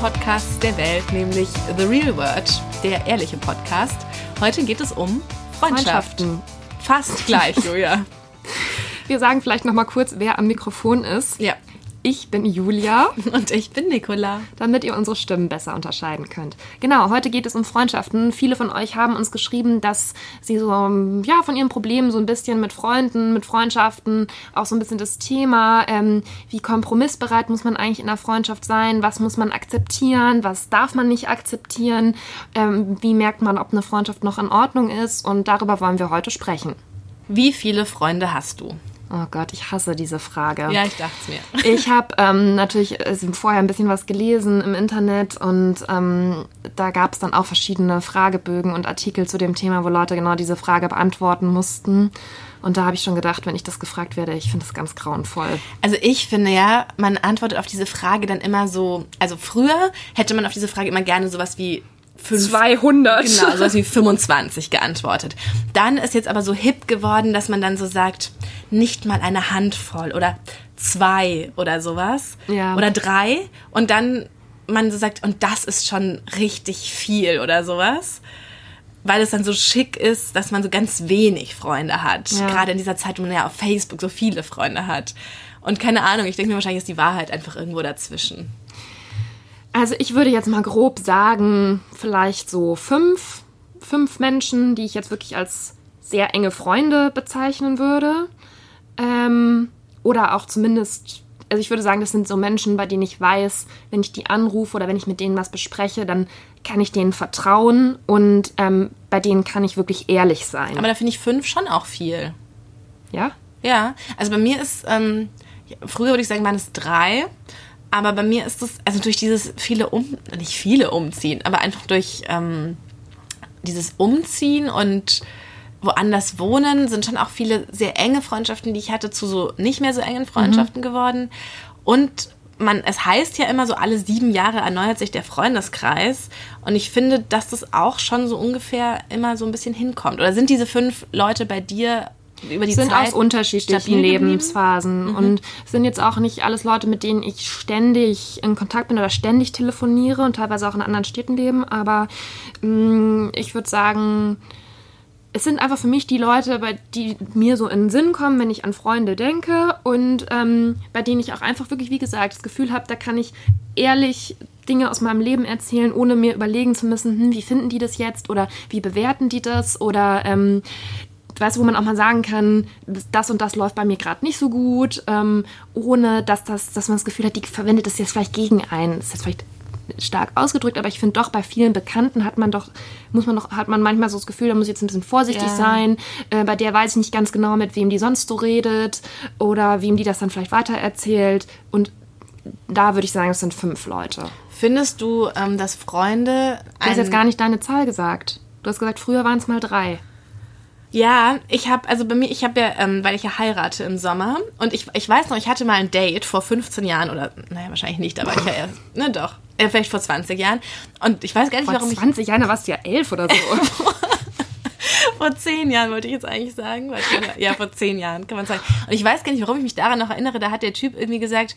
Podcasts der Welt, nämlich The Real Word, der ehrliche Podcast. Heute geht es um Freundschaft. Freundschaften. Fast gleich, Julia. Wir sagen vielleicht noch mal kurz, wer am Mikrofon ist. ja. Ich bin Julia, Und ich bin Nicola. damit ihr unsere Stimmen besser unterscheiden könnt. Genau, heute geht es um Freundschaften. Viele von euch haben uns geschrieben, dass sie so ja von ihren Problemen so ein bisschen mit Freunden, mit Freundschaften, auch so ein bisschen das Thema, ähm, wie kompromissbereit muss man eigentlich in einer Freundschaft sein, was muss man akzeptieren, was darf man nicht akzeptieren, ähm, wie merkt man, ob eine Freundschaft noch in Ordnung ist und darüber wollen wir heute sprechen. Wie viele Freunde hast du? Oh Gott, ich hasse diese Frage. Ja, ich dachte es mir. Ich habe ähm, natürlich äh, vorher ein bisschen was gelesen im Internet und ähm, da gab es dann auch verschiedene Fragebögen und Artikel zu dem Thema, wo Leute genau diese Frage beantworten mussten. Und da habe ich schon gedacht, wenn ich das gefragt werde, ich finde das ganz grauenvoll. Also ich finde ja, man antwortet auf diese Frage dann immer so, also früher hätte man auf diese Frage immer gerne sowas wie fünf, 200. Genau, sowas wie 25 geantwortet. Dann ist jetzt aber so hip geworden, dass man dann so sagt, nicht mal eine Handvoll oder zwei oder sowas. Ja. Oder drei. Und dann man so sagt, und das ist schon richtig viel oder sowas. Weil es dann so schick ist, dass man so ganz wenig Freunde hat. Ja. Gerade in dieser Zeit, wo man ja auf Facebook so viele Freunde hat. Und keine Ahnung, ich denke mir wahrscheinlich ist die Wahrheit einfach irgendwo dazwischen. Also ich würde jetzt mal grob sagen, vielleicht so fünf, fünf Menschen, die ich jetzt wirklich als sehr enge Freunde bezeichnen würde. Ähm, oder auch zumindest, also ich würde sagen, das sind so Menschen, bei denen ich weiß, wenn ich die anrufe oder wenn ich mit denen was bespreche, dann kann ich denen vertrauen und ähm, bei denen kann ich wirklich ehrlich sein. Aber da finde ich fünf schon auch viel. ja? Ja, also bei mir ist, ähm, früher würde ich sagen, waren es drei. Aber bei mir ist es, also durch dieses viele Um, nicht viele Umziehen, aber einfach durch ähm, dieses Umziehen und woanders wohnen, sind schon auch viele sehr enge Freundschaften, die ich hatte, zu so nicht mehr so engen Freundschaften geworden. Und man, es heißt ja immer so, alle sieben Jahre erneuert sich der Freundeskreis. Und ich finde, dass das auch schon so ungefähr immer so ein bisschen hinkommt. Oder sind diese fünf Leute bei dir über die sind Zeit aus unterschiedlichen? Lebensphasen und sind jetzt auch nicht alles Leute, mit denen ich ständig in Kontakt bin oder ständig telefoniere und teilweise auch in anderen Städten leben, aber mh, ich würde sagen, es sind einfach für mich die Leute, bei die mir so in den Sinn kommen, wenn ich an Freunde denke und ähm, bei denen ich auch einfach wirklich, wie gesagt, das Gefühl habe, da kann ich ehrlich Dinge aus meinem Leben erzählen, ohne mir überlegen zu müssen, hm, wie finden die das jetzt oder wie bewerten die das oder ähm, weißt du, wo man auch mal sagen kann, das und das läuft bei mir gerade nicht so gut, ähm, ohne dass, das, dass man das Gefühl hat, die verwendet das jetzt vielleicht gegen einen. Das ist jetzt vielleicht stark ausgedrückt, aber ich finde doch, bei vielen Bekannten hat man doch, muss man doch, hat man manchmal so das Gefühl, da muss ich jetzt ein bisschen vorsichtig Ja. sein. Äh, bei der weiß ich nicht ganz genau, mit wem die sonst so redet oder wem die das dann vielleicht weitererzählt. Und da würde ich sagen, es sind fünf Leute. Findest du, ähm, dass Freunde. Du hast jetzt gar nicht deine Zahl gesagt. Du hast gesagt, früher waren es mal drei. Ja, ich habe, also bei mir, ich habe ja, ähm, weil ich ja heirate im Sommer und ich, ich weiß noch, ich hatte mal ein Date vor 15 Jahren oder, naja, wahrscheinlich nicht, da war ich ja erst, ne, doch, äh, vielleicht vor 20 Jahren und ich weiß gar nicht, Vor warum 20 Jahren, da warst du ja elf oder so. ich, vor 10 Jahren wollte ich jetzt eigentlich sagen, weil ich, ja, vor 10 Jahren kann man sagen und ich weiß gar nicht, warum ich mich daran noch erinnere, da hat der Typ irgendwie gesagt,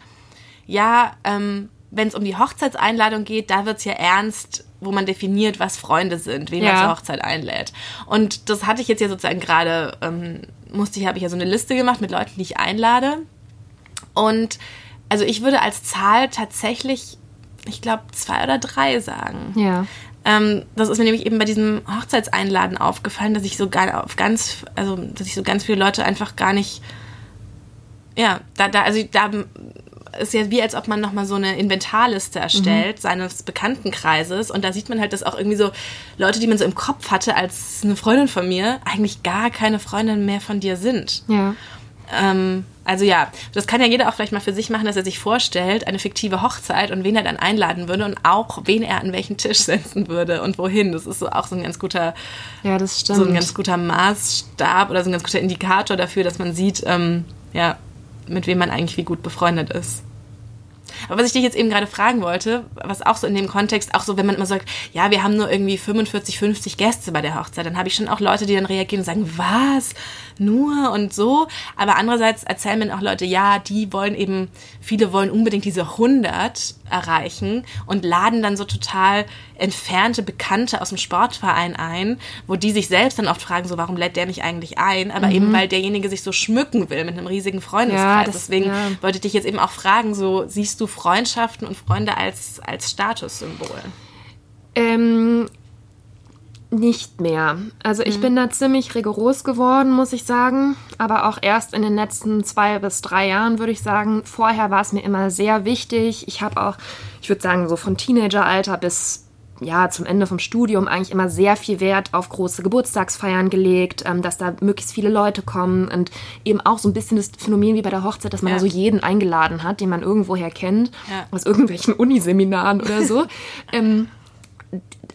ja, ähm, wenn es um die Hochzeitseinladung geht, da wird's ja ernst, wo man definiert, was Freunde sind, wen man zur Hochzeit einlädt. Und das hatte ich jetzt ja sozusagen gerade, ähm, musste ich, habe ich ja so eine Liste gemacht mit Leuten, die ich einlade. Und also ich würde als Zahl tatsächlich, ich glaube, zwei oder drei sagen. ja. Ähm, das ist mir nämlich eben bei diesem Hochzeitseinladen aufgefallen, dass ich so gar auf ganz, also dass ich so ganz viele Leute einfach gar nicht, ja, da, da, also da ist ja wie, als ob man nochmal so eine Inventarliste erstellt, seines Bekanntenkreises. Und da sieht man halt, dass auch irgendwie so Leute, die man so im Kopf hatte als eine Freundin von mir, eigentlich gar keine Freundin mehr von dir sind. Ja. Ähm, also ja, das kann ja jeder auch vielleicht mal für sich machen, dass er sich vorstellt, eine fiktive Hochzeit und wen er dann einladen würde und auch wen er an welchen Tisch setzen würde und wohin. Das ist so auch so ein ganz guter, Ja, das stimmt. so ein ganz guter Maßstab oder so ein ganz guter Indikator dafür, dass man sieht, ähm, ja, mit wem man eigentlich wie gut befreundet ist. Aber was ich dich jetzt eben gerade fragen wollte, was auch so in dem Kontext, auch so, wenn man immer sagt, ja, wir haben nur irgendwie 45, 50 Gäste bei der Hochzeit, dann habe ich schon auch Leute, die dann reagieren und sagen, was? Nur und so. Aber andererseits erzählen mir auch Leute, ja, die wollen eben, viele wollen unbedingt diese 100 erreichen und laden dann so total entfernte Bekannte aus dem Sportverein ein, wo die sich selbst dann oft fragen, so, warum lädt der mich eigentlich ein? Aber mhm. eben, weil derjenige sich so schmücken will mit einem riesigen Freundeskreis. Ja, Deswegen ja. wollte ich dich jetzt eben auch fragen, so, siehst du Freundschaften und Freunde als, als Statussymbol? Ähm, nicht mehr. Also ich mhm. bin da ziemlich rigoros geworden, muss ich sagen. Aber auch erst in den letzten zwei bis drei Jahren, würde ich sagen. Vorher war es mir immer sehr wichtig. Ich habe auch, ich würde sagen, so von Teenageralter bis ja, zum Ende vom Studium eigentlich immer sehr viel Wert auf große Geburtstagsfeiern gelegt, ähm, dass da möglichst viele Leute kommen und eben auch so ein bisschen das Phänomen wie bei der Hochzeit, dass man ja. da so jeden eingeladen hat, den man irgendwoher kennt, ja. aus irgendwelchen Uniseminaren oder so. ähm,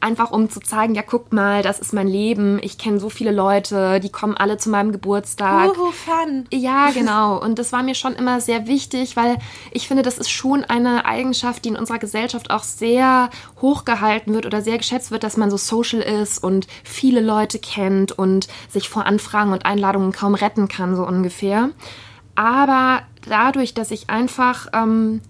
einfach um zu zeigen, ja, guck mal, das ist mein Leben. Ich kenne so viele Leute, die kommen alle zu meinem Geburtstag. Uhu, fun. Ja, genau. Und das war mir schon immer sehr wichtig, weil ich finde, das ist schon eine Eigenschaft, die in unserer Gesellschaft auch sehr hochgehalten wird oder sehr geschätzt wird, dass man so social ist und viele Leute kennt und sich vor Anfragen und Einladungen kaum retten kann, so ungefähr. Aber dadurch, dass ich einfach ähm,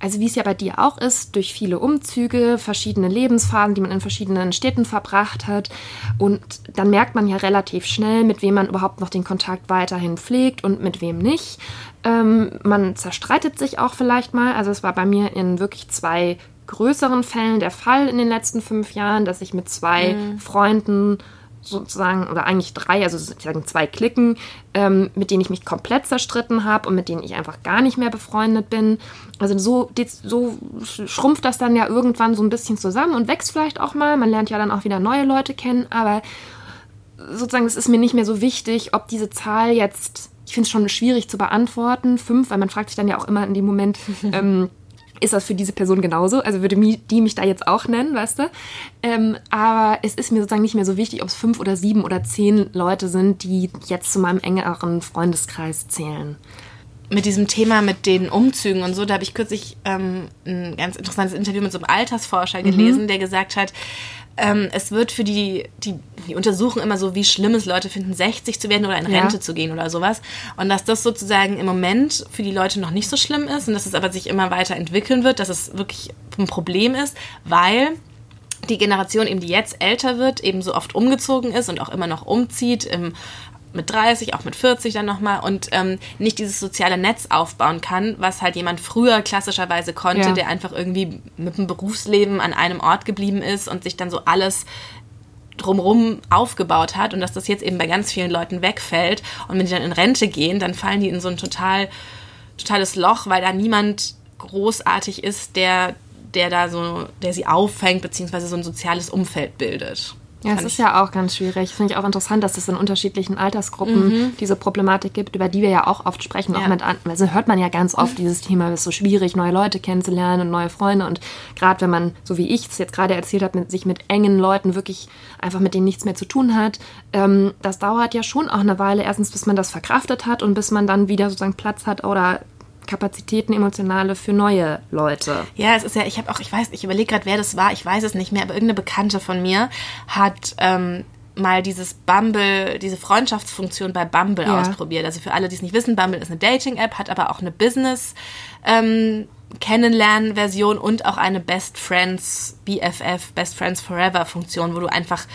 also wie es ja bei dir auch ist, durch viele Umzüge, verschiedene Lebensphasen, die man in verschiedenen Städten verbracht hat. Und dann merkt man ja relativ schnell, mit wem man überhaupt noch den Kontakt weiterhin pflegt und mit wem nicht. Ähm, man zerstreitet sich auch vielleicht mal. Also es war bei mir in wirklich zwei größeren Fällen der Fall in den letzten fünf Jahren, dass ich mit zwei mhm. Freunden sozusagen, oder eigentlich drei, also sozusagen zwei Klicken, ähm, mit denen ich mich komplett zerstritten habe und mit denen ich einfach gar nicht mehr befreundet bin. Also so, so schrumpft das dann ja irgendwann so ein bisschen zusammen und wächst vielleicht auch mal. Man lernt ja dann auch wieder neue Leute kennen, aber sozusagen, es ist mir nicht mehr so wichtig, ob diese Zahl jetzt, ich finde es schon schwierig zu beantworten, fünf, weil man fragt sich dann ja auch immer in dem Moment, ähm, ist das für diese Person genauso. Also würde die mich da jetzt auch nennen, weißt du? Ähm, aber es ist mir sozusagen nicht mehr so wichtig, ob es fünf oder sieben oder zehn Leute sind, die jetzt zu meinem engeren Freundeskreis zählen. Mit diesem Thema mit den Umzügen und so, da habe ich kürzlich ähm, ein ganz interessantes Interview mit so einem Altersforscher gelesen, mhm. der gesagt hat, ähm, es wird für die, die, die untersuchen immer so, wie schlimm es Leute finden, 60 zu werden oder in Rente ja. zu gehen oder sowas. Und dass das sozusagen im Moment für die Leute noch nicht so schlimm ist und dass es aber sich immer weiter entwickeln wird, dass es wirklich ein Problem ist, weil die Generation eben, die jetzt älter wird, eben so oft umgezogen ist und auch immer noch umzieht im mit 30, auch mit 40 dann nochmal und ähm, nicht dieses soziale Netz aufbauen kann, was halt jemand früher klassischerweise konnte, ja. der einfach irgendwie mit dem Berufsleben an einem Ort geblieben ist und sich dann so alles drumrum aufgebaut hat und dass das jetzt eben bei ganz vielen Leuten wegfällt und wenn die dann in Rente gehen, dann fallen die in so ein total totales Loch, weil da niemand großartig ist, der der da so, der sie auffängt, beziehungsweise so ein soziales Umfeld bildet. Ja, es ist ja auch ganz schwierig. Finde ich auch interessant, dass es in unterschiedlichen Altersgruppen mhm. diese Problematik gibt, über die wir ja auch oft sprechen. Ja. Auch mit, also hört man ja ganz oft dieses Thema, es ist so schwierig, neue Leute kennenzulernen und neue Freunde. Und gerade wenn man, so wie ich es jetzt gerade erzählt habe, mit, sich mit engen Leuten wirklich einfach mit denen nichts mehr zu tun hat, ähm, das dauert ja schon auch eine Weile. Erstens, bis man das verkraftet hat und bis man dann wieder sozusagen Platz hat oder Kapazitäten emotionale für neue Leute. Ja, es ist ja, ich habe auch, ich weiß, ich überlege gerade, wer das war, ich weiß es nicht mehr, aber irgendeine Bekannte von mir hat ähm, mal dieses Bumble, diese Freundschaftsfunktion bei Bumble ja. ausprobiert. Also für alle, die es nicht wissen, Bumble ist eine Dating-App, hat aber auch eine Business- ähm, Kennenlernen-Version und auch eine Best Friends, BFF, Best Friends Forever Funktion, wo du einfach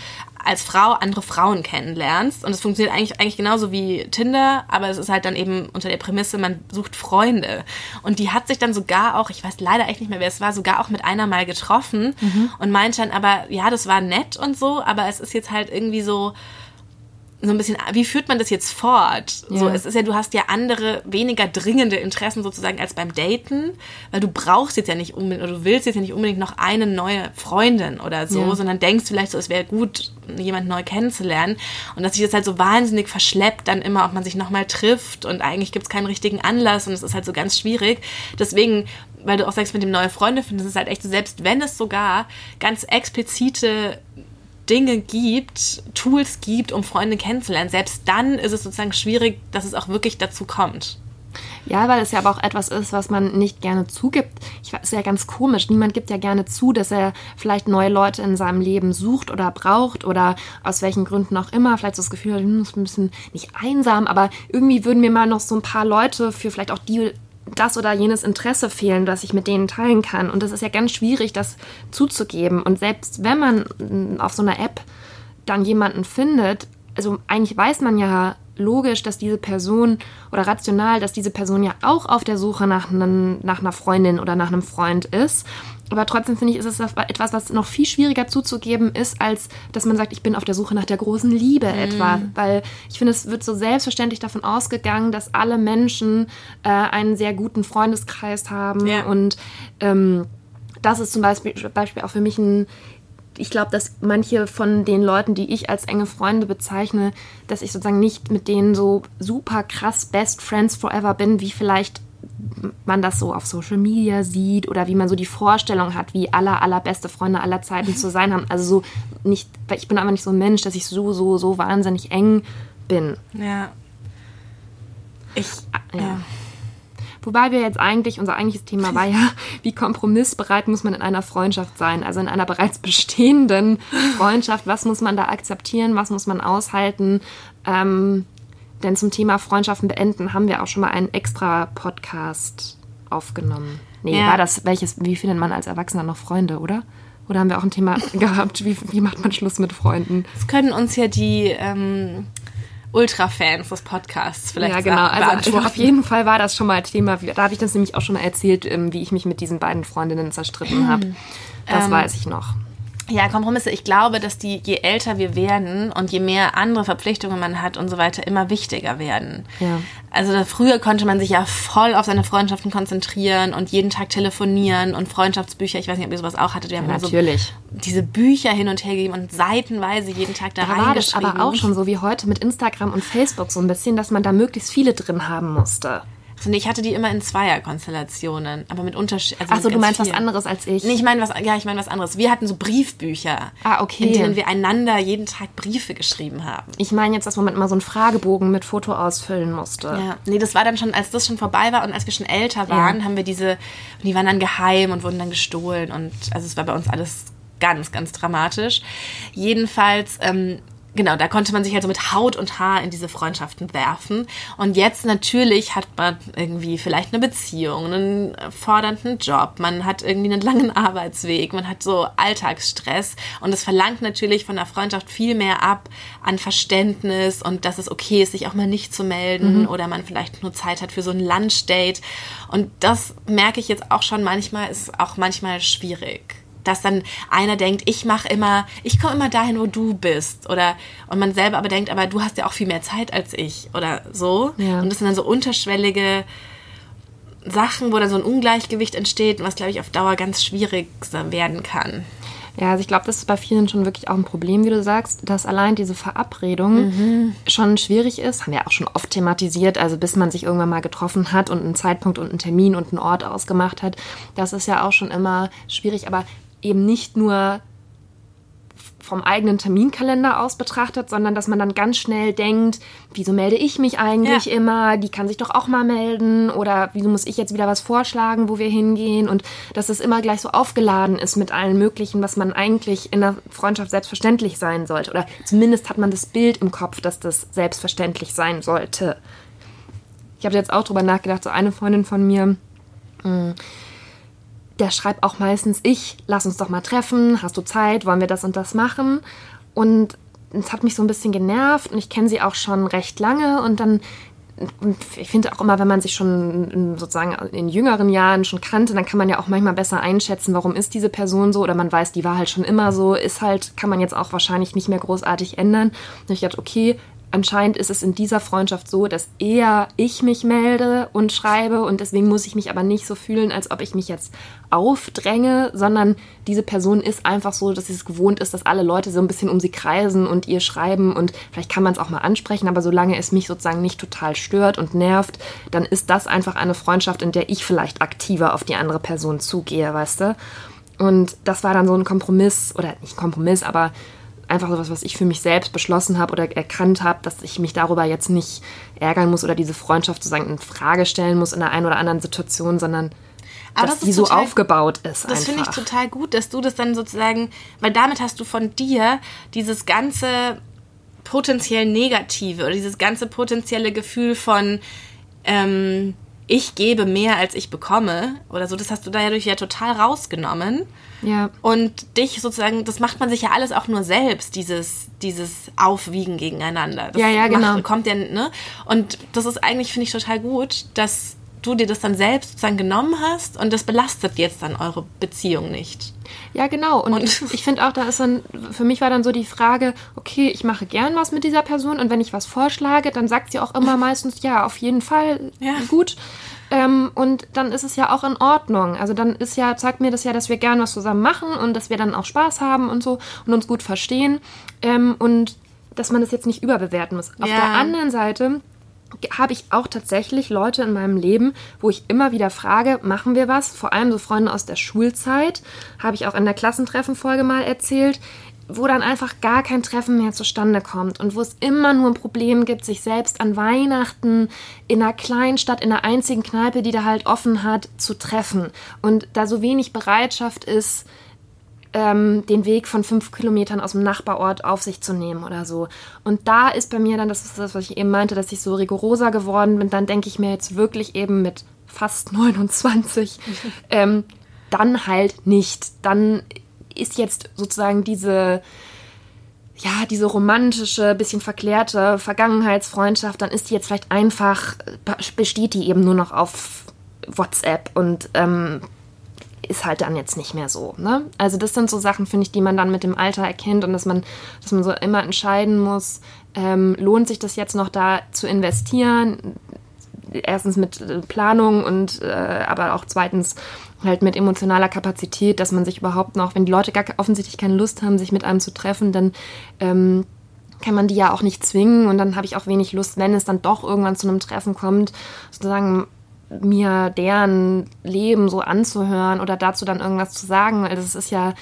als Frau andere Frauen kennenlernst. Und es funktioniert eigentlich, eigentlich genauso wie Tinder, aber es ist halt dann eben unter der Prämisse, man sucht Freunde. Und die hat sich dann sogar auch, ich weiß leider echt nicht mehr, wer es war, sogar auch mit einer mal getroffen mhm. und meint dann aber, ja, das war nett und so, aber es ist jetzt halt irgendwie so, so ein bisschen, wie führt man das jetzt fort? Ja. So, es ist ja, du hast ja andere, weniger dringende Interessen sozusagen als beim Daten, weil du brauchst jetzt ja nicht unbedingt, oder du willst jetzt ja nicht unbedingt noch eine neue Freundin oder so, ja. sondern denkst vielleicht so, es wäre gut, jemanden neu kennenzulernen. Und dass sich das halt so wahnsinnig verschleppt dann immer, ob man sich nochmal trifft und eigentlich gibt es keinen richtigen Anlass und es ist halt so ganz schwierig. Deswegen weil du auch sagst, mit dem neue Freunde finden, ist es halt echt so, selbst wenn es sogar ganz explizite Dinge gibt, Tools gibt, um Freunde kennenzulernen, selbst dann ist es sozusagen schwierig, dass es auch wirklich dazu kommt. Ja, weil es ja aber auch etwas ist, was man nicht gerne zugibt. Ich weiß, ist ja ganz komisch. Niemand gibt ja gerne zu, dass er vielleicht neue Leute in seinem Leben sucht oder braucht oder aus welchen Gründen auch immer. Vielleicht so das Gefühl, hm, ist ein bisschen nicht einsam, aber irgendwie würden mir mal noch so ein paar Leute für vielleicht auch die das oder jenes Interesse fehlen, das ich mit denen teilen kann. Und es ist ja ganz schwierig, das zuzugeben. Und selbst wenn man mm, auf so einer App dann jemanden findet, also eigentlich weiß man ja logisch, dass diese Person oder rational, dass diese Person ja auch auf der Suche nach, einen, nach einer Freundin oder nach einem Freund ist. Aber trotzdem finde ich, ist es etwas, was noch viel schwieriger zuzugeben ist, als dass man sagt, ich bin auf der Suche nach der großen Liebe mm. etwa. Weil ich finde, es wird so selbstverständlich davon ausgegangen, dass alle Menschen äh, einen sehr guten Freundeskreis haben. Ja. Und ähm, das ist zum Beispiel, Beispiel auch für mich ein ich glaube, dass manche von den Leuten, die ich als enge Freunde bezeichne, dass ich sozusagen nicht mit denen so super krass Best Friends Forever bin, wie vielleicht man das so auf Social Media sieht oder wie man so die Vorstellung hat, wie aller allerbeste Freunde aller Zeiten zu sein haben. Also so nicht, weil ich bin aber nicht so ein Mensch, dass ich so so so wahnsinnig eng bin. Ja. Ich ja. ja. Wobei wir jetzt eigentlich, unser eigentliches Thema war ja, wie kompromissbereit muss man in einer Freundschaft sein? Also in einer bereits bestehenden Freundschaft, was muss man da akzeptieren, was muss man aushalten? Ähm, denn zum Thema Freundschaften beenden haben wir auch schon mal einen extra Podcast aufgenommen. Nee, ja. war das welches, wie findet man als Erwachsener noch Freunde, oder? Oder haben wir auch ein Thema gehabt, wie, wie macht man Schluss mit Freunden? Das können uns ja die ähm, Ultra-Fans des Podcasts vielleicht Ja, genau. Also auf jeden Fall war das schon mal Thema. Da habe ich das nämlich auch schon mal erzählt, ähm, wie ich mich mit diesen beiden Freundinnen zerstritten habe. Das ähm, weiß ich noch. Ja, Kompromisse. Ich glaube, dass die, je älter wir werden und je mehr andere Verpflichtungen man hat und so weiter, immer wichtiger werden. Ja. Also früher konnte man sich ja voll auf seine Freundschaften konzentrieren und jeden Tag telefonieren und Freundschaftsbücher. Ich weiß nicht, ob ihr sowas auch hattet. Wir haben ja, natürlich. So diese Bücher hin und her gegeben und seitenweise jeden Tag da, da war das aber auch schon so wie heute mit Instagram und Facebook so ein bisschen, dass man da möglichst viele drin haben musste. Also ich hatte die immer in Zweierkonstellationen, aber mit Unterschied. Also Achso, du meinst viel. was anderes als ich? Nee, ich meine was, ja, ich meine was anderes. Wir hatten so Briefbücher, ah, okay. in denen wir einander jeden Tag Briefe geschrieben haben. Ich meine jetzt, dass man immer so einen Fragebogen mit Foto ausfüllen musste. Ja, nee, das war dann schon, als das schon vorbei war und als wir schon älter waren, ja. haben wir diese, die waren dann geheim und wurden dann gestohlen und also es war bei uns alles ganz, ganz dramatisch. Jedenfalls ähm, genau, da konnte man sich halt so mit Haut und Haar in diese Freundschaften werfen. Und jetzt natürlich hat man irgendwie vielleicht eine Beziehung, einen fordernden Job, man hat irgendwie einen langen Arbeitsweg, man hat so Alltagsstress und es verlangt natürlich von der Freundschaft viel mehr ab an Verständnis und dass es okay ist, sich auch mal nicht zu melden mhm. oder man vielleicht nur Zeit hat für so ein Lunchdate. Und das merke ich jetzt auch schon manchmal, ist auch manchmal schwierig dass dann einer denkt, ich mache immer, ich komme immer dahin, wo du bist. Oder und man selber aber denkt, aber du hast ja auch viel mehr Zeit als ich oder so. Ja. Und das sind dann so unterschwellige Sachen, wo dann so ein Ungleichgewicht entsteht, was, glaube ich, auf Dauer ganz schwierig werden kann. Ja, also ich glaube, das ist bei vielen schon wirklich auch ein Problem, wie du sagst, dass allein diese Verabredung mhm. schon schwierig ist. Haben wir auch schon oft thematisiert, also bis man sich irgendwann mal getroffen hat und einen Zeitpunkt und einen Termin und einen Ort ausgemacht hat. Das ist ja auch schon immer schwierig. Aber eben nicht nur vom eigenen Terminkalender aus betrachtet, sondern dass man dann ganz schnell denkt, wieso melde ich mich eigentlich ja. immer? Die kann sich doch auch mal melden oder wieso muss ich jetzt wieder was vorschlagen, wo wir hingehen? Und dass es immer gleich so aufgeladen ist mit allen möglichen, was man eigentlich in der Freundschaft selbstverständlich sein sollte. Oder zumindest hat man das Bild im Kopf, dass das selbstverständlich sein sollte. Ich habe jetzt auch drüber nachgedacht, so eine Freundin von mir, mh, mm, der schreibt auch meistens, ich, lass uns doch mal treffen, hast du Zeit, wollen wir das und das machen? Und es hat mich so ein bisschen genervt und ich kenne sie auch schon recht lange und dann ich finde auch immer, wenn man sich schon sozusagen in jüngeren Jahren schon kannte, dann kann man ja auch manchmal besser einschätzen, warum ist diese Person so oder man weiß, die war halt schon immer so, ist halt, kann man jetzt auch wahrscheinlich nicht mehr großartig ändern. Und ich dachte, okay, anscheinend ist es in dieser Freundschaft so, dass eher ich mich melde und schreibe und deswegen muss ich mich aber nicht so fühlen, als ob ich mich jetzt aufdränge, sondern diese Person ist einfach so, dass sie es gewohnt ist, dass alle Leute so ein bisschen um sie kreisen und ihr schreiben und vielleicht kann man es auch mal ansprechen, aber solange es mich sozusagen nicht total stört und nervt, dann ist das einfach eine Freundschaft, in der ich vielleicht aktiver auf die andere Person zugehe, weißt du? Und das war dann so ein Kompromiss oder nicht Kompromiss, aber einfach sowas, was ich für mich selbst beschlossen habe oder erkannt habe, dass ich mich darüber jetzt nicht ärgern muss oder diese Freundschaft sozusagen in Frage stellen muss in der einen oder anderen Situation, sondern Aber dass das die so total- aufgebaut ist. Das finde ich total gut, dass du das dann sozusagen, weil damit hast du von dir dieses ganze potenziell Negative oder dieses ganze potenzielle Gefühl von ähm, ich gebe mehr als ich bekomme oder so, das hast du dadurch ja total rausgenommen. Ja. Und dich sozusagen, das macht man sich ja alles auch nur selbst, dieses, dieses Aufwiegen gegeneinander. Das Ja, ja, genau. Macht, kommt ja, ne? Und das ist eigentlich, finde ich, total gut, dass du dir das dann selbst sozusagen genommen hast und das belastet jetzt dann eure Beziehung nicht. Ja, genau. Und, Und- ich finde auch, da ist dann, für mich war dann so die Frage, okay, ich mache gern was mit dieser Person und wenn ich was vorschlage, dann sagt sie auch immer meistens, ja, auf jeden Fall, Ja. gut. Ähm, und dann ist es ja auch in Ordnung. Also dann ist ja, zeigt mir das ja, dass wir gern was zusammen machen und dass wir dann auch Spaß haben und so und uns gut verstehen. Ähm, und dass man das jetzt nicht überbewerten muss. Auf Ja. der anderen Seite habe ich auch tatsächlich Leute in meinem Leben, wo ich immer wieder frage, machen wir was? Vor allem so Freunde aus der Schulzeit, habe ich auch in der Klassentreffenfolge mal erzählt, wo dann einfach gar kein Treffen mehr zustande kommt und wo es immer nur ein Problem gibt, sich selbst an Weihnachten in einer kleinen Stadt, in einer einzigen Kneipe, die da halt offen hat, zu treffen. Und da so wenig Bereitschaft ist, ähm, den Weg von fünf Kilometern aus dem Nachbarort auf sich zu nehmen oder so. Und da ist bei mir dann, das ist das, was ich eben meinte, dass ich so rigoroser geworden bin, dann denke ich mir jetzt wirklich eben mit fast 29, ähm, dann halt nicht. Dann ist jetzt sozusagen diese, ja, diese romantische, bisschen verklärte Vergangenheitsfreundschaft, dann ist die jetzt vielleicht einfach, besteht die eben nur noch auf WhatsApp und ähm, ist halt dann jetzt nicht mehr so. Ne? Also das sind so Sachen, finde ich, die man dann mit dem Alter erkennt und dass man, dass man so immer entscheiden muss, ähm, lohnt sich das jetzt noch da zu investieren? Erstens mit äh, Planung und äh, aber auch zweitens halt mit emotionaler Kapazität, dass man sich überhaupt noch, wenn die Leute gar offensichtlich keine Lust haben, sich mit einem zu treffen, dann ähm, kann man die ja auch nicht zwingen und dann habe ich auch wenig Lust, wenn es dann doch irgendwann zu einem Treffen kommt, sozusagen mir deren Leben so anzuhören oder dazu dann irgendwas zu sagen, weil das ist ja,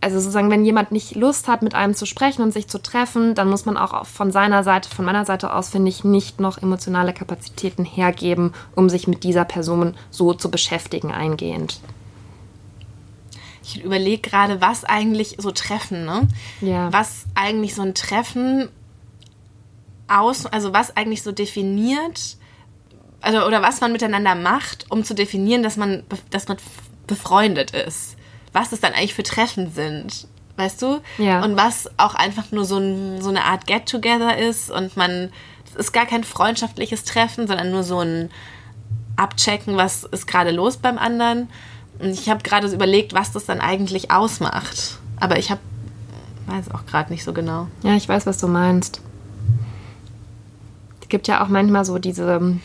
also sozusagen, wenn jemand nicht Lust hat, mit einem zu sprechen und sich zu treffen, dann muss man auch von seiner Seite, von meiner Seite aus, finde ich, nicht noch emotionale Kapazitäten hergeben, um sich mit dieser Person so zu beschäftigen eingehend. Ich überlege gerade, was eigentlich so Treffen, ne? Ja. Was eigentlich so ein Treffen aus, also was eigentlich so definiert, also oder was man miteinander macht, um zu definieren, dass man, dass man befreundet ist. Was es dann eigentlich für Treffen sind, weißt du? Ja. Und was auch einfach nur so, ein, so eine Art Get-Together ist und man, es ist gar kein freundschaftliches Treffen, sondern nur so ein Abchecken, was ist gerade los beim anderen. Und ich habe gerade so überlegt, was das dann eigentlich ausmacht. Aber ich habe, weiß auch gerade nicht so genau. Ja, ich weiß, was du meinst. Es gibt ja auch manchmal so diese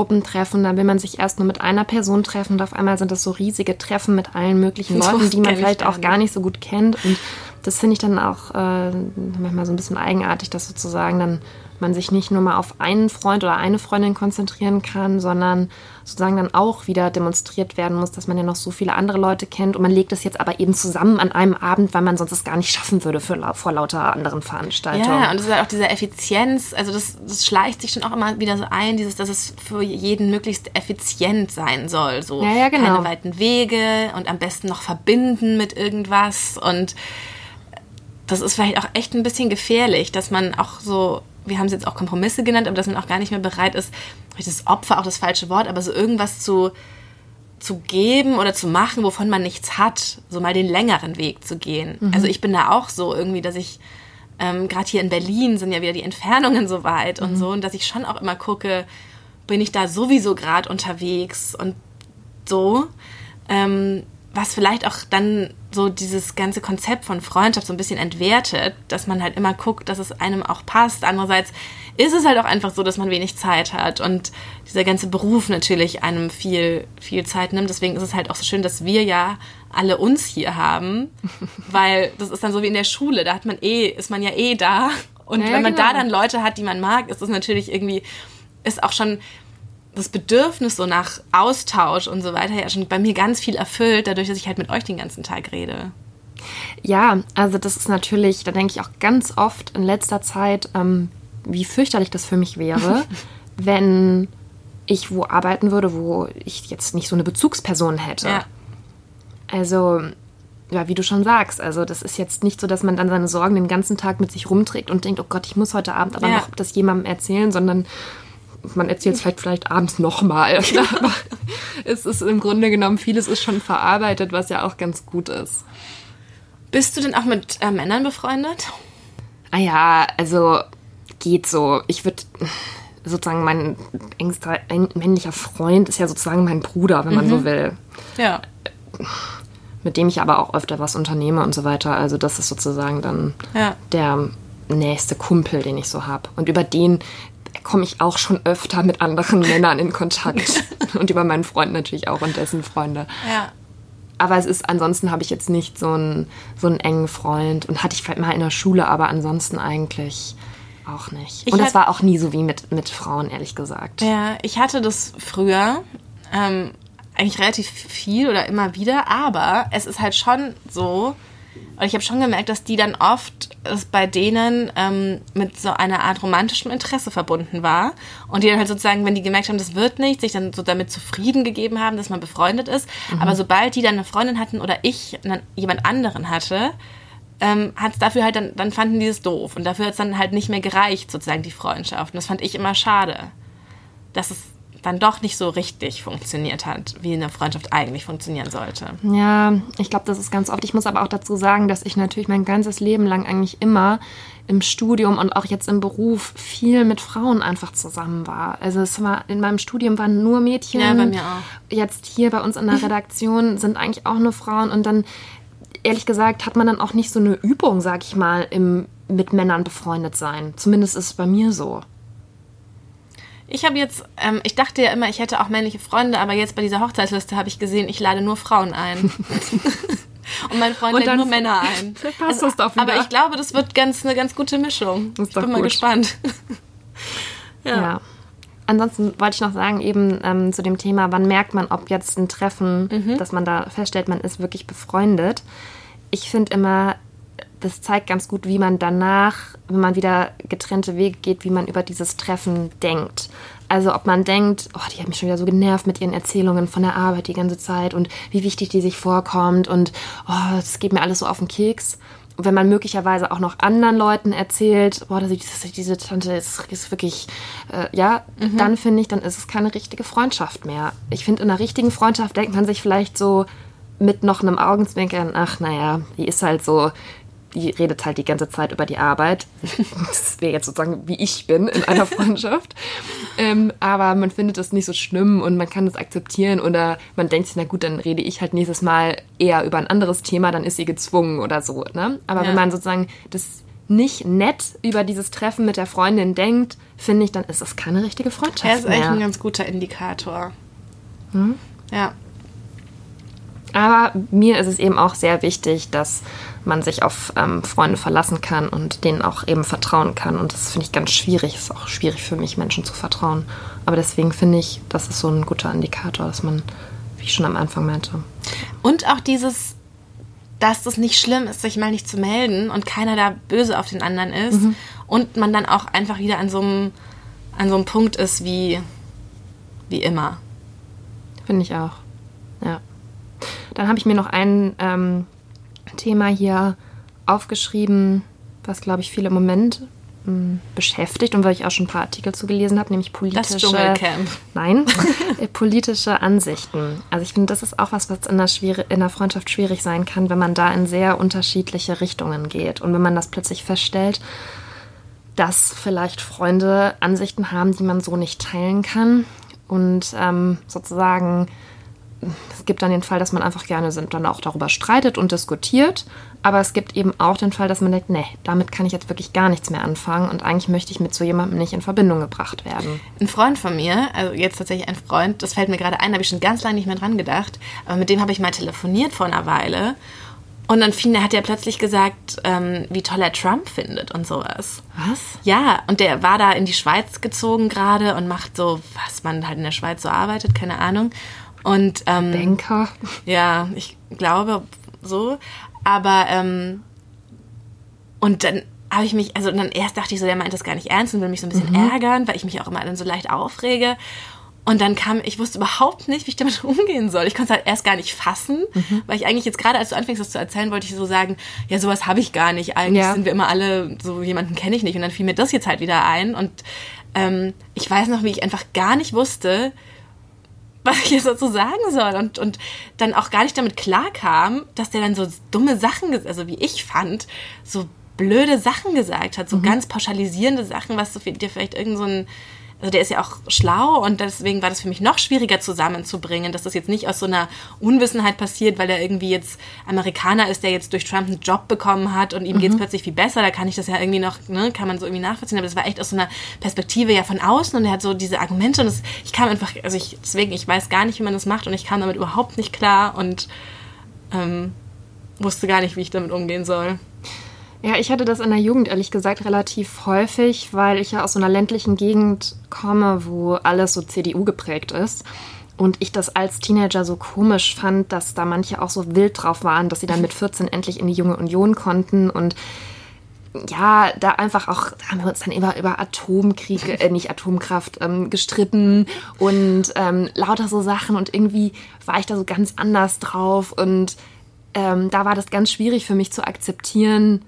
Gruppentreffen, da will man sich erst nur mit einer Person treffen und auf einmal sind das so riesige Treffen mit allen möglichen Das Leuten, die man vielleicht auch gar nicht so gut kennt. Und das finde ich dann auch äh, manchmal so ein bisschen eigenartig, dass sozusagen dann man sich nicht nur mal auf einen Freund oder eine Freundin konzentrieren kann, sondern sozusagen dann auch wieder demonstriert werden muss, dass man ja noch so viele andere Leute kennt und man legt das jetzt aber eben zusammen an einem Abend, weil man sonst es gar nicht schaffen würde für, vor lauter anderen Veranstaltungen. Ja, und es ist halt auch diese Effizienz, also das, das schleicht sich schon auch immer wieder so ein, dieses, dass es für jeden möglichst effizient sein soll. So Ja, ja, genau. keine weiten Wege und am besten noch verbinden mit irgendwas. Und das ist vielleicht auch echt ein bisschen gefährlich, dass man auch so, wir haben es jetzt auch Kompromisse genannt, aber dass man auch gar nicht mehr bereit ist, ist Opfer auch das falsche Wort, aber so irgendwas zu zu geben oder zu machen, wovon man nichts hat, so mal den längeren Weg zu gehen. Also ich bin da auch so irgendwie, dass ich ähm, gerade hier in Berlin sind ja wieder die Entfernungen so weit und so und dass ich schon auch immer gucke, bin ich da sowieso gerade unterwegs und so, ähm, was vielleicht auch dann so dieses ganze Konzept von Freundschaft so ein bisschen entwertet, dass man halt immer guckt, dass es einem auch passt. Andererseits ist es halt auch einfach so, dass man wenig Zeit hat und dieser ganze Beruf natürlich einem viel, viel Zeit nimmt. Deswegen ist es halt auch so schön, dass wir ja alle uns hier haben, weil das ist dann so wie in der Schule, da hat man eh, ist man ja eh da. Und Ja, wenn man genau. da dann Leute hat, die man mag, ist das natürlich irgendwie, ist auch schon das Bedürfnis so nach Austausch und so weiter ja schon bei mir ganz viel erfüllt, dadurch, dass ich halt mit euch den ganzen Tag rede. Ja, also das ist natürlich, da denke ich auch ganz oft in letzter Zeit, ähm, wie fürchterlich das für mich wäre, wenn ich wo arbeiten würde, wo ich jetzt nicht so eine Bezugsperson hätte. Ja. Also, ja, wie du schon sagst, also das ist jetzt nicht so, dass man dann seine Sorgen den ganzen Tag mit sich rumträgt und denkt, oh Gott, ich muss heute Abend aber Ja. noch das jemandem erzählen, sondern man erzählt es vielleicht, vielleicht abends nochmal. aber es ist im Grunde genommen, vieles ist schon verarbeitet, was ja auch ganz gut ist. Bist du denn auch mit äh, Männern befreundet? Ah ja, also geht so. Ich würde sozusagen mein engster ein männlicher Freund ist ja sozusagen mein Bruder, wenn man so will. Ja. Mit dem ich aber auch öfter was unternehme und so weiter. Also das ist sozusagen dann Ja. der nächste Kumpel, den ich so habe. Und über den komme ich auch schon öfter mit anderen Männern in Kontakt. und über meinen Freund natürlich auch und dessen Freunde. Ja. Aber es ist, ansonsten habe ich jetzt nicht so einen, so einen engen Freund und hatte ich vielleicht mal in der Schule, aber ansonsten eigentlich auch nicht. Ich und das war auch nie so wie mit, mit Frauen, ehrlich gesagt. Ja, ich hatte das früher ähm, eigentlich relativ viel oder immer wieder, aber es ist halt schon so, und ich habe schon gemerkt, dass die dann oft es bei denen ähm, mit so einer Art romantischem Interesse verbunden war und die dann halt sozusagen, wenn die gemerkt haben, das wird nicht, sich dann so damit zufrieden gegeben haben, dass man befreundet ist. Aber sobald die dann eine Freundin hatten oder ich jemand anderen hatte, ähm, hat es dafür halt dann, dann fanden die es doof und dafür hat es dann halt nicht mehr gereicht, sozusagen die Freundschaft. Und das fand ich immer schade, dass es dann doch nicht so richtig funktioniert hat, wie eine Freundschaft eigentlich funktionieren sollte. Ja, ich glaube, das ist ganz oft. Ich muss aber auch dazu sagen, dass ich natürlich mein ganzes Leben lang eigentlich immer im Studium und auch jetzt im Beruf viel mit Frauen einfach zusammen war. Also es war in meinem Studium waren nur Mädchen. Ja, bei mir auch. Jetzt hier bei uns in der Redaktion sind eigentlich auch nur Frauen und dann ehrlich gesagt hat man dann auch nicht so eine Übung, sag ich mal, im mit Männern befreundet sein. Zumindest ist es bei mir so. Ich habe jetzt, ähm, ich dachte ja immer, ich hätte auch männliche Freunde, aber jetzt bei dieser Hochzeitsliste habe ich gesehen, ich lade nur Frauen ein. Und mein Freund Und lädt nur Männer ein. passt das doch wieder. aber ich glaube, das wird ganz eine ganz gute Mischung. Ist ich bin mal gut. gespannt. Ja. Ansonsten wollte ich noch sagen, eben ähm, zu dem Thema, wann merkt man, ob jetzt ein Treffen, dass man da feststellt, man ist wirklich befreundet. Ich finde immer, das zeigt ganz gut, wie man danach, wenn man wieder getrennte Wege geht, wie man über dieses Treffen denkt. Also ob man denkt, oh, die hat mich schon wieder so genervt mit ihren Erzählungen von der Arbeit die ganze Zeit und wie wichtig die sich vorkommt und oh, das geht mir alles so auf den Keks. Und wenn man möglicherweise auch noch anderen Leuten erzählt, boah, diese, diese Tante ist, ist wirklich, äh, ja, dann finde ich, dann ist es keine richtige Freundschaft mehr. Ich finde, in einer richtigen Freundschaft denkt man sich vielleicht so mit noch einem Augenzwinkern, ach naja, die ist halt so, die redet halt die ganze Zeit über die Arbeit. Das wäre jetzt sozusagen, wie ich bin in einer Freundschaft. ähm, aber man findet es nicht so schlimm und man kann es akzeptieren oder man denkt sich, na gut, dann rede ich halt nächstes Mal eher über ein anderes Thema, dann ist sie gezwungen oder so. Ne? Aber Ja. wenn man sozusagen das nicht nett über dieses Treffen mit der Freundin denkt, finde ich, dann ist es keine richtige Freundschaft Er ist eigentlich ein ganz guter Indikator. Hm? Ja. Aber mir ist es eben auch sehr wichtig, dass man sich auf ähm, Freunde verlassen kann und denen auch eben vertrauen kann. Und das finde ich ganz schwierig. Es ist auch schwierig für mich, Menschen zu vertrauen. Aber deswegen finde ich, das ist so ein guter Indikator, dass man, wie ich schon am Anfang meinte. Und auch dieses, dass das nicht schlimm ist, sich mal nicht zu melden und keiner da böse auf den anderen ist. Und man dann auch einfach wieder an so einem, an so einem Punkt ist wie, wie immer. Finde ich auch. Ja. Dann habe ich mir noch ein ähm, Thema hier aufgeschrieben, was, glaube ich, viele im Moment ähm, beschäftigt und weil ich auch schon ein paar Artikel zu gelesen habe, nämlich politische... Dschungelcamp. Nein, äh, politische Ansichten. Also ich finde, das ist auch was, was in der, in der Freundschaft schwierig sein kann, wenn man da in sehr unterschiedliche Richtungen geht. Und wenn man das plötzlich feststellt, dass vielleicht Freunde Ansichten haben, die man so nicht teilen kann. Und ähm, sozusagen, es gibt dann den Fall, dass man einfach gerne sind, dann auch darüber streitet und diskutiert. Aber es gibt eben auch den Fall, dass man denkt, nee, damit kann ich jetzt wirklich gar nichts mehr anfangen und eigentlich möchte ich mit so jemandem nicht in Verbindung gebracht werden. Ein Freund von mir, also jetzt tatsächlich ein Freund, das fällt mir gerade ein, da habe ich schon ganz lange nicht mehr dran gedacht, aber mit dem habe ich mal telefoniert vor einer Weile. Und dann fing, hat er plötzlich gesagt, ähm, wie toll er Trump findet und sowas. Was? Ja, und der war da in die Schweiz gezogen gerade und macht so, was man halt in der Schweiz so arbeitet, keine Ahnung. Und ähm, Denker. ja, ich glaube, so. Aber, ähm, und dann habe ich mich, also dann erst dachte ich so, der meint das gar nicht ernst und will mich so ein bisschen mhm. ärgern, weil ich mich auch immer dann so leicht aufrege. Und dann kam, ich wusste überhaupt nicht, wie ich damit umgehen soll. Ich konnte es halt erst gar nicht fassen, mhm. weil ich eigentlich jetzt gerade, als du anfängst, das zu erzählen, wollte ich so sagen, ja, sowas habe ich gar nicht. Eigentlich ja. sind wir immer alle, so jemanden kenne ich nicht. Und dann fiel mir das jetzt halt wieder ein. Und ähm, ich weiß noch, wie ich einfach gar nicht wusste, was ich jetzt dazu sagen soll. Und, und dann auch gar nicht damit klarkam, dass der dann so dumme Sachen, also wie ich fand, so blöde Sachen gesagt hat, so mhm. ganz pauschalisierende Sachen, was so dir vielleicht irgend so ein also der ist ja auch schlau und deswegen war das für mich noch schwieriger zusammenzubringen, dass das jetzt nicht aus so einer Unwissenheit passiert, weil er irgendwie jetzt Amerikaner ist, der jetzt durch Trump einen Job bekommen hat und ihm mhm. geht es plötzlich viel besser. Da kann ich das ja irgendwie noch, ne, kann man so irgendwie nachvollziehen. Aber das war echt aus so einer Perspektive ja von außen und er hat so diese Argumente und das, ich kam einfach, also ich, deswegen, ich weiß gar nicht, wie man das macht und ich kam damit überhaupt nicht klar und ähm, wusste gar nicht, wie ich damit umgehen soll. Ja, ich hatte das in der Jugend ehrlich gesagt relativ häufig, weil ich ja aus so einer ländlichen Gegend komme, wo alles so CDU geprägt ist. Und ich das als Teenager so komisch fand, dass da manche auch so wild drauf waren, dass sie dann mit 14 endlich in die Junge Union konnten. Und ja, da einfach auch, da haben wir uns dann immer über Atomkriege, äh, nicht Atomkraft, ähm, gestritten und ähm, lauter so Sachen. Und irgendwie war ich da so ganz anders drauf. Und ähm, da war das ganz schwierig für mich zu akzeptieren,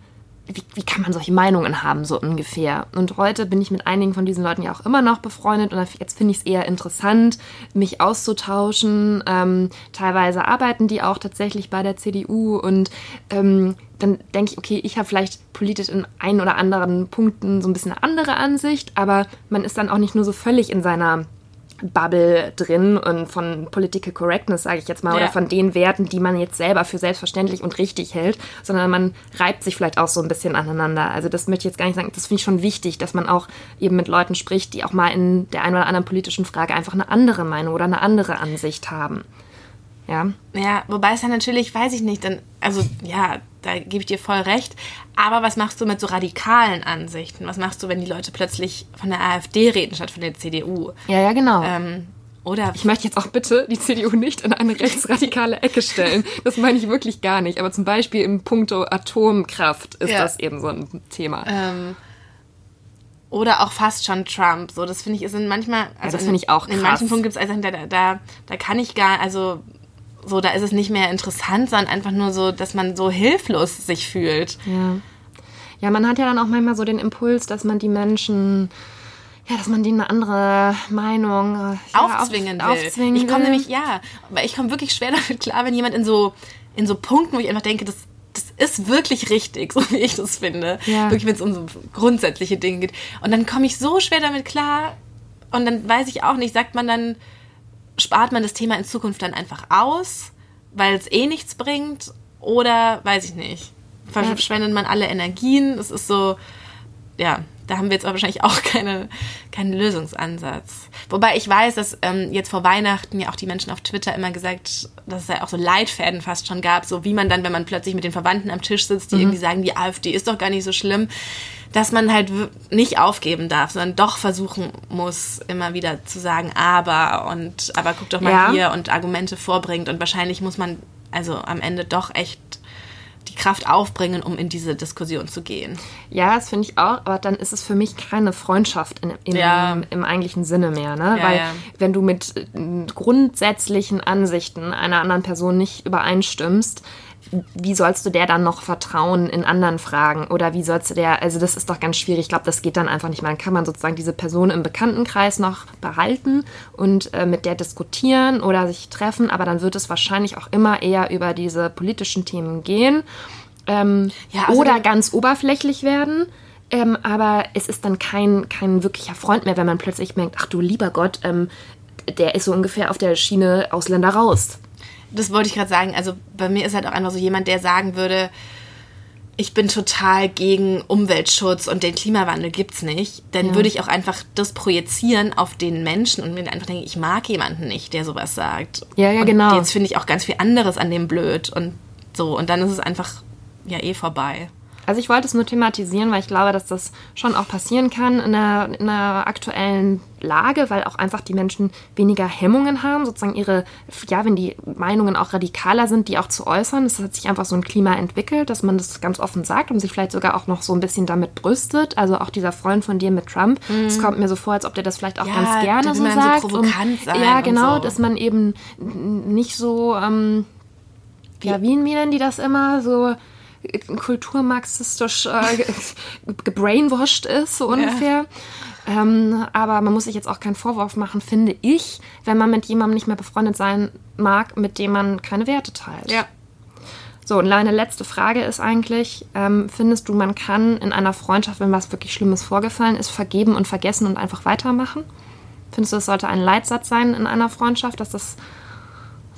wie, wie kann man solche Meinungen haben, so ungefähr. Und heute bin ich mit einigen von diesen Leuten ja auch immer noch befreundet und jetzt finde ich es eher interessant, mich auszutauschen. Ähm, teilweise arbeiten die auch tatsächlich bei der CDU und ähm, dann denke ich, okay, ich habe vielleicht politisch in ein oder anderen Punkten so ein bisschen eine andere Ansicht, aber man ist dann auch nicht nur so völlig in seiner Bubble drin und von Political Correctness, sage ich jetzt mal, ja. oder von den Werten, die man jetzt selber für selbstverständlich und richtig hält, sondern man reibt sich vielleicht auch so ein bisschen aneinander. Also das möchte ich jetzt gar nicht sagen, das finde ich schon wichtig, dass man auch eben mit Leuten spricht, die auch mal in der einen oder anderen politischen Frage einfach eine andere Meinung oder eine andere Ansicht haben. Ja. Ja, wobei es ja natürlich, weiß ich nicht, dann, also ja, da gebe ich dir voll recht. Aber was machst du mit so radikalen Ansichten? Was machst du, wenn die Leute plötzlich von der AfD reden statt von der CDU? Ja, ja, genau. Ähm, oder ich möchte jetzt auch bitte die CDU nicht in eine rechtsradikale Ecke stellen. Das meine ich wirklich gar nicht. Aber zum Beispiel im Punkto Atomkraft ist ja. das eben so ein Thema. Ähm, oder auch fast schon Trump. So, das finde ich in manchmal. Also ja, das finde ich auch krass. In manchen Punkten gibt es also da, da, da kann ich gar, also so, da ist es nicht mehr interessant, sondern einfach nur so, dass man so hilflos sich fühlt. Ja. Ja, man hat ja dann auch manchmal so den Impuls, dass man die Menschen ja, dass man denen eine andere Meinung äh, ja, aufzwingen auf, will. Aufzwingen ich komme nämlich, ja, aber ich komme wirklich schwer damit klar, wenn jemand in so, in so Punkten, wo ich einfach denke, das, das ist wirklich richtig, so wie ich das finde. Ja. Wirklich, wenn es um so grundsätzliche Dinge geht. Und dann komme ich so schwer damit klar und dann weiß ich auch nicht, sagt man dann, spart man das Thema in Zukunft dann einfach aus, weil es eh nichts bringt? Oder weiß ich nicht. Verschwendet man alle Energien? Es ist so, ja, da haben wir jetzt aber wahrscheinlich auch keine, keinen Lösungsansatz. Wobei ich weiß, dass ähm, jetzt vor Weihnachten ja auch die Menschen auf Twitter immer gesagt, dass es ja auch so Leitfäden fast schon gab, so wie man dann, wenn man plötzlich mit den Verwandten am Tisch sitzt, die mhm. irgendwie sagen, die AfD ist doch gar nicht so schlimm, dass man halt nicht aufgeben darf, sondern doch versuchen muss, immer wieder zu sagen, aber und aber guck doch mal ja. hier und Argumente vorbringt. Und wahrscheinlich muss man also am Ende doch echt die Kraft aufbringen, um in diese Diskussion zu gehen. Ja, das finde ich auch, aber dann ist es für mich keine Freundschaft in, in, ja. im, im, eigentlichen Sinne mehr. Ne? Ja, Weil ja. wenn du mit äh, grundsätzlichen Ansichten einer anderen Person nicht übereinstimmst, wie sollst du der dann noch vertrauen in anderen Fragen? Oder wie sollst du der, also das ist doch ganz schwierig. Ich glaube, das geht dann einfach nicht mehr. Dann kann man sozusagen diese Person im Bekanntenkreis noch behalten und äh, mit der diskutieren oder sich treffen, aber dann wird es wahrscheinlich auch immer eher über diese politischen Themen gehen. Ähm, ja, also oder ganz oberflächlich werden. Ähm, aber es ist dann kein, kein wirklicher Freund mehr, wenn man plötzlich merkt, ach du lieber Gott, ähm, der ist so ungefähr auf der Schiene Ausländer raus das wollte ich gerade sagen. Also bei mir ist halt auch einfach so jemand, der sagen würde, ich bin total gegen Umweltschutz und den Klimawandel gibt's nicht, dann ja. würde ich auch einfach das projizieren auf den Menschen und mir einfach denken, ich mag jemanden nicht, der sowas sagt. Ja, ja, und genau. Jetzt finde ich auch ganz viel anderes an dem blöd und so und dann ist es einfach ja eh vorbei. Also ich wollte es nur thematisieren, weil ich glaube, dass das schon auch passieren kann in einer, in einer aktuellen Lage, weil auch einfach die Menschen weniger Hemmungen haben, sozusagen ihre, ja, wenn die Meinungen auch radikaler sind, die auch zu äußern. Es hat sich einfach so ein Klima entwickelt, dass man das ganz offen sagt und sich vielleicht sogar auch noch so ein bisschen damit brüstet. Also auch dieser Freund von dir mit Trump, es kommt mir so vor, als ob der das vielleicht auch Ja, ganz gerne so man so sagt. provokant um, sein ja, und genau, so. dass man eben nicht so, ähm, ja, wie nennen die das immer, so kulturmarxistisch äh, ge- gebrainwashed ist, so ungefähr. Ähm, aber man muss sich jetzt auch keinen Vorwurf machen, finde ich, wenn man mit jemandem nicht mehr befreundet sein mag, mit dem man keine Werte teilt. Ja. So, und eine letzte Frage ist eigentlich, ähm, findest du, man kann in einer Freundschaft, wenn was wirklich Schlimmes vorgefallen ist, vergeben und vergessen und einfach weitermachen? Findest du, das sollte ein Leitsatz sein in einer Freundschaft, dass das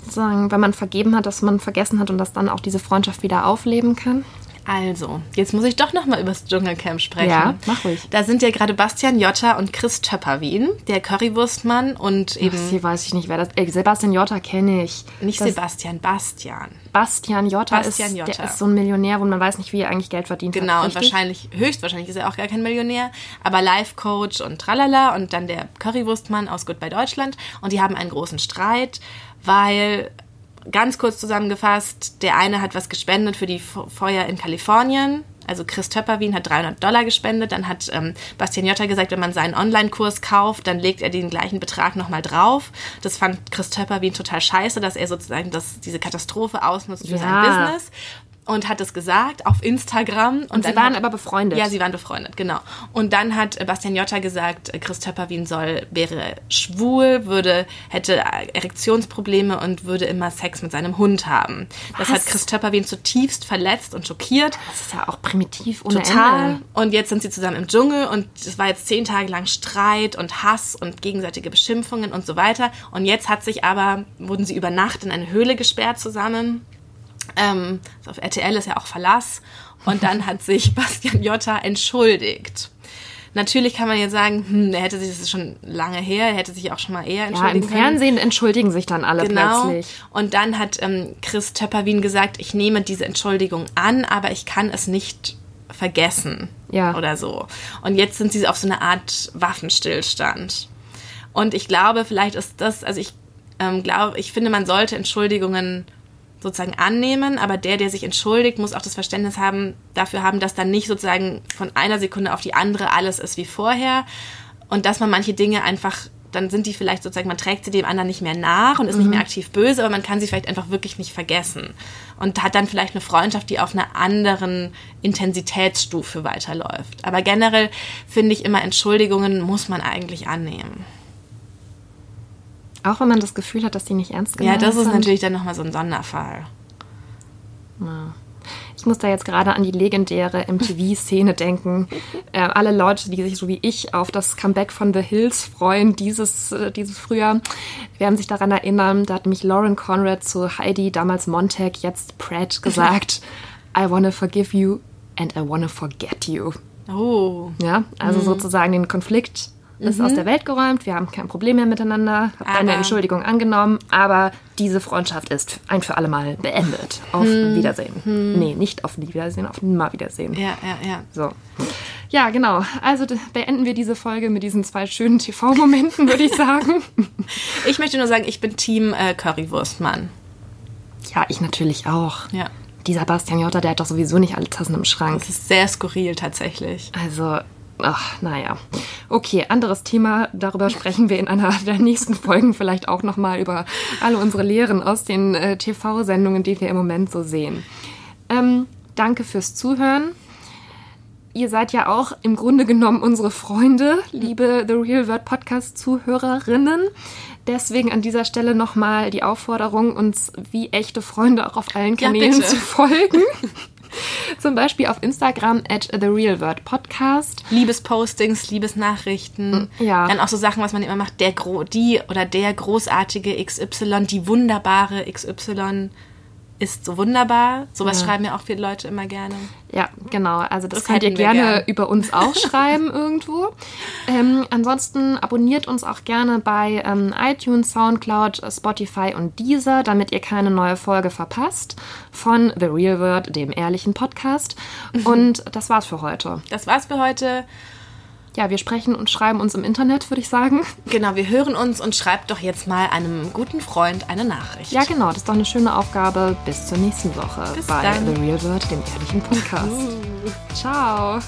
sozusagen, wenn man vergeben hat, dass man vergessen hat und dass dann auch diese Freundschaft wieder aufleben kann? Also, jetzt muss ich doch noch mal übers Dschungelcamp sprechen. Ja, mach ruhig. Da sind ja gerade Bastian Jotta und Chris Töpperwien, der Currywurstmann und eben Hier weiß ich nicht, wer das. Äh, Sebastian Jotta kenne ich. nicht das, Sebastian, Bastian. Bastian Jotta Bastian ist, Jotta. Der ist so ein Millionär, wo man weiß nicht, wie er eigentlich Geld verdient Genau, hat. und wahrscheinlich, höchstwahrscheinlich ist er auch gar kein Millionär, aber Life-Coach und tralala und dann der Currywurstmann aus Goodbye Deutschland und die haben einen großen Streit, weil, ganz kurz zusammengefasst, der eine hat was gespendet für die Fe- Feuer in Kalifornien, also Chris Töpperwien hat 300 Dollar gespendet, dann hat ähm, Bastian Jotta gesagt, wenn man seinen Online-Kurs kauft, dann legt er den gleichen Betrag nochmal drauf. Das fand Chris Töpperwien total scheiße, dass er sozusagen das, diese Katastrophe ausnutzt für Ja. sein Business und hat es gesagt auf Instagram. Und, Und sie waren hat, aber befreundet. Ja, sie waren befreundet, genau. Und dann hat äh, Bastian Jotta gesagt, äh, Chris Töpperwien soll, wäre schwul, würde, hätte äh, Erektionsprobleme und würde immer Sex mit seinem Hund haben. Das Was? hat Chris Töpperwien zutiefst verletzt und schockiert. Das ist ja auch primitiv ohne Total. Ende. Und jetzt sind sie zusammen im Dschungel und es war jetzt zehn Tage lang Streit und Hass und gegenseitige Beschimpfungen und so weiter. Und jetzt hat sich aber, wurden sie über Nacht in eine Höhle gesperrt zusammen. Ähm, auf RTL ist ja auch Verlass. Und dann hat sich Bastian Jotta entschuldigt. Natürlich kann man jetzt sagen, hm, er hätte sich, das ist schon lange her, er hätte sich auch schon mal eher Ja, im entschuldigen können. Fernsehen entschuldigen sich dann alle Genau. plötzlich. Und dann hat ähm, Chris Töpperwien gesagt, ich nehme diese Entschuldigung an, aber ich kann es nicht vergessen. Ja. Oder so. Und jetzt sind sie auf so eine Art Waffenstillstand. Und ich glaube, vielleicht ist das, also ich ähm, glaube, ich finde, man sollte Entschuldigungen sozusagen annehmen, aber der, der sich entschuldigt, muss auch das Verständnis haben, dafür haben, dass dann nicht sozusagen von einer Sekunde auf die andere alles ist wie vorher und dass man manche Dinge einfach, dann sind die vielleicht sozusagen, man trägt sie dem anderen nicht mehr nach und ist nicht mehr aktiv böse, aber man kann sie vielleicht einfach wirklich nicht vergessen und hat dann vielleicht eine Freundschaft, die auf einer anderen Intensitätsstufe weiterläuft. Aber generell finde ich immer, Entschuldigungen muss man eigentlich annehmen. Auch wenn man das Gefühl hat, dass die nicht ernst Ja, gemeint das ist sind. natürlich dann nochmal so ein Sonderfall. Ich muss da jetzt gerade an die legendäre MTV-Szene denken. Äh, alle Leute, die sich so wie ich auf das Comeback von The Hills freuen, dieses, äh, dieses Frühjahr, werden sich daran erinnern, da hat nämlich Lauren Conrad zu Heidi, damals Montag, jetzt Pratt, gesagt, I wanna forgive you and I wanna forget you. Oh. Ja, also Mhm. sozusagen den Konflikt ist aus der Welt geräumt, wir haben kein Problem mehr miteinander, habe deine Entschuldigung angenommen, aber diese Freundschaft ist ein für alle Mal beendet. Auf Hm. Wiedersehen. Nee, nicht auf Wiedersehen, auf Nimmerwiedersehen. Ja, ja, ja. So. Ja, genau. Also beenden wir diese Folge mit diesen zwei schönen TV-Momenten, würde ich sagen. Ich möchte nur sagen, ich bin Team äh, Currywurstmann. ja, ich natürlich auch. Ja. Dieser Bastian Jotta, der hat doch sowieso nicht alle Tassen im Schrank. Das ist sehr skurril tatsächlich. Also, ach, naja. Okay, anderes Thema. Darüber sprechen wir in einer der nächsten Folgen vielleicht auch nochmal über alle unsere Lehren aus den äh, TV-Sendungen, die wir im Moment so sehen. Ähm, danke fürs Zuhören. Ihr seid ja auch im Grunde genommen unsere Freunde, liebe The Real World Podcast Zuhörerinnen. Deswegen an dieser Stelle nochmal die Aufforderung, uns wie echte Freunde auch auf allen Ja, Kanälen bitte. zu folgen. Zum Beispiel auf Instagram at The Real World Podcast. Liebespostings, Liebesnachrichten. Ja. Dann auch so Sachen, was man immer macht. Der Gro die oder der großartige XY, die wunderbare XY ist so wunderbar. Sowas Ja. schreiben ja auch viele Leute immer gerne. Ja, genau. Also das, Das könnt ihr gerne gern. über uns auch schreiben irgendwo. Ähm, ansonsten abonniert uns auch gerne bei ähm, iTunes, Soundcloud, Spotify und Deezer, damit ihr keine neue Folge verpasst von The Real World, dem ehrlichen Podcast. Und das war's für heute. Das war's für heute. Ja, wir sprechen und schreiben uns im Internet, würde ich sagen. Genau, wir hören uns und schreibt doch jetzt mal einem guten Freund eine Nachricht. Ja, genau. Das ist doch eine schöne Aufgabe. Bis zur nächsten Woche Bis bei dann. The Real World, dem ehrlichen Podcast. Ciao.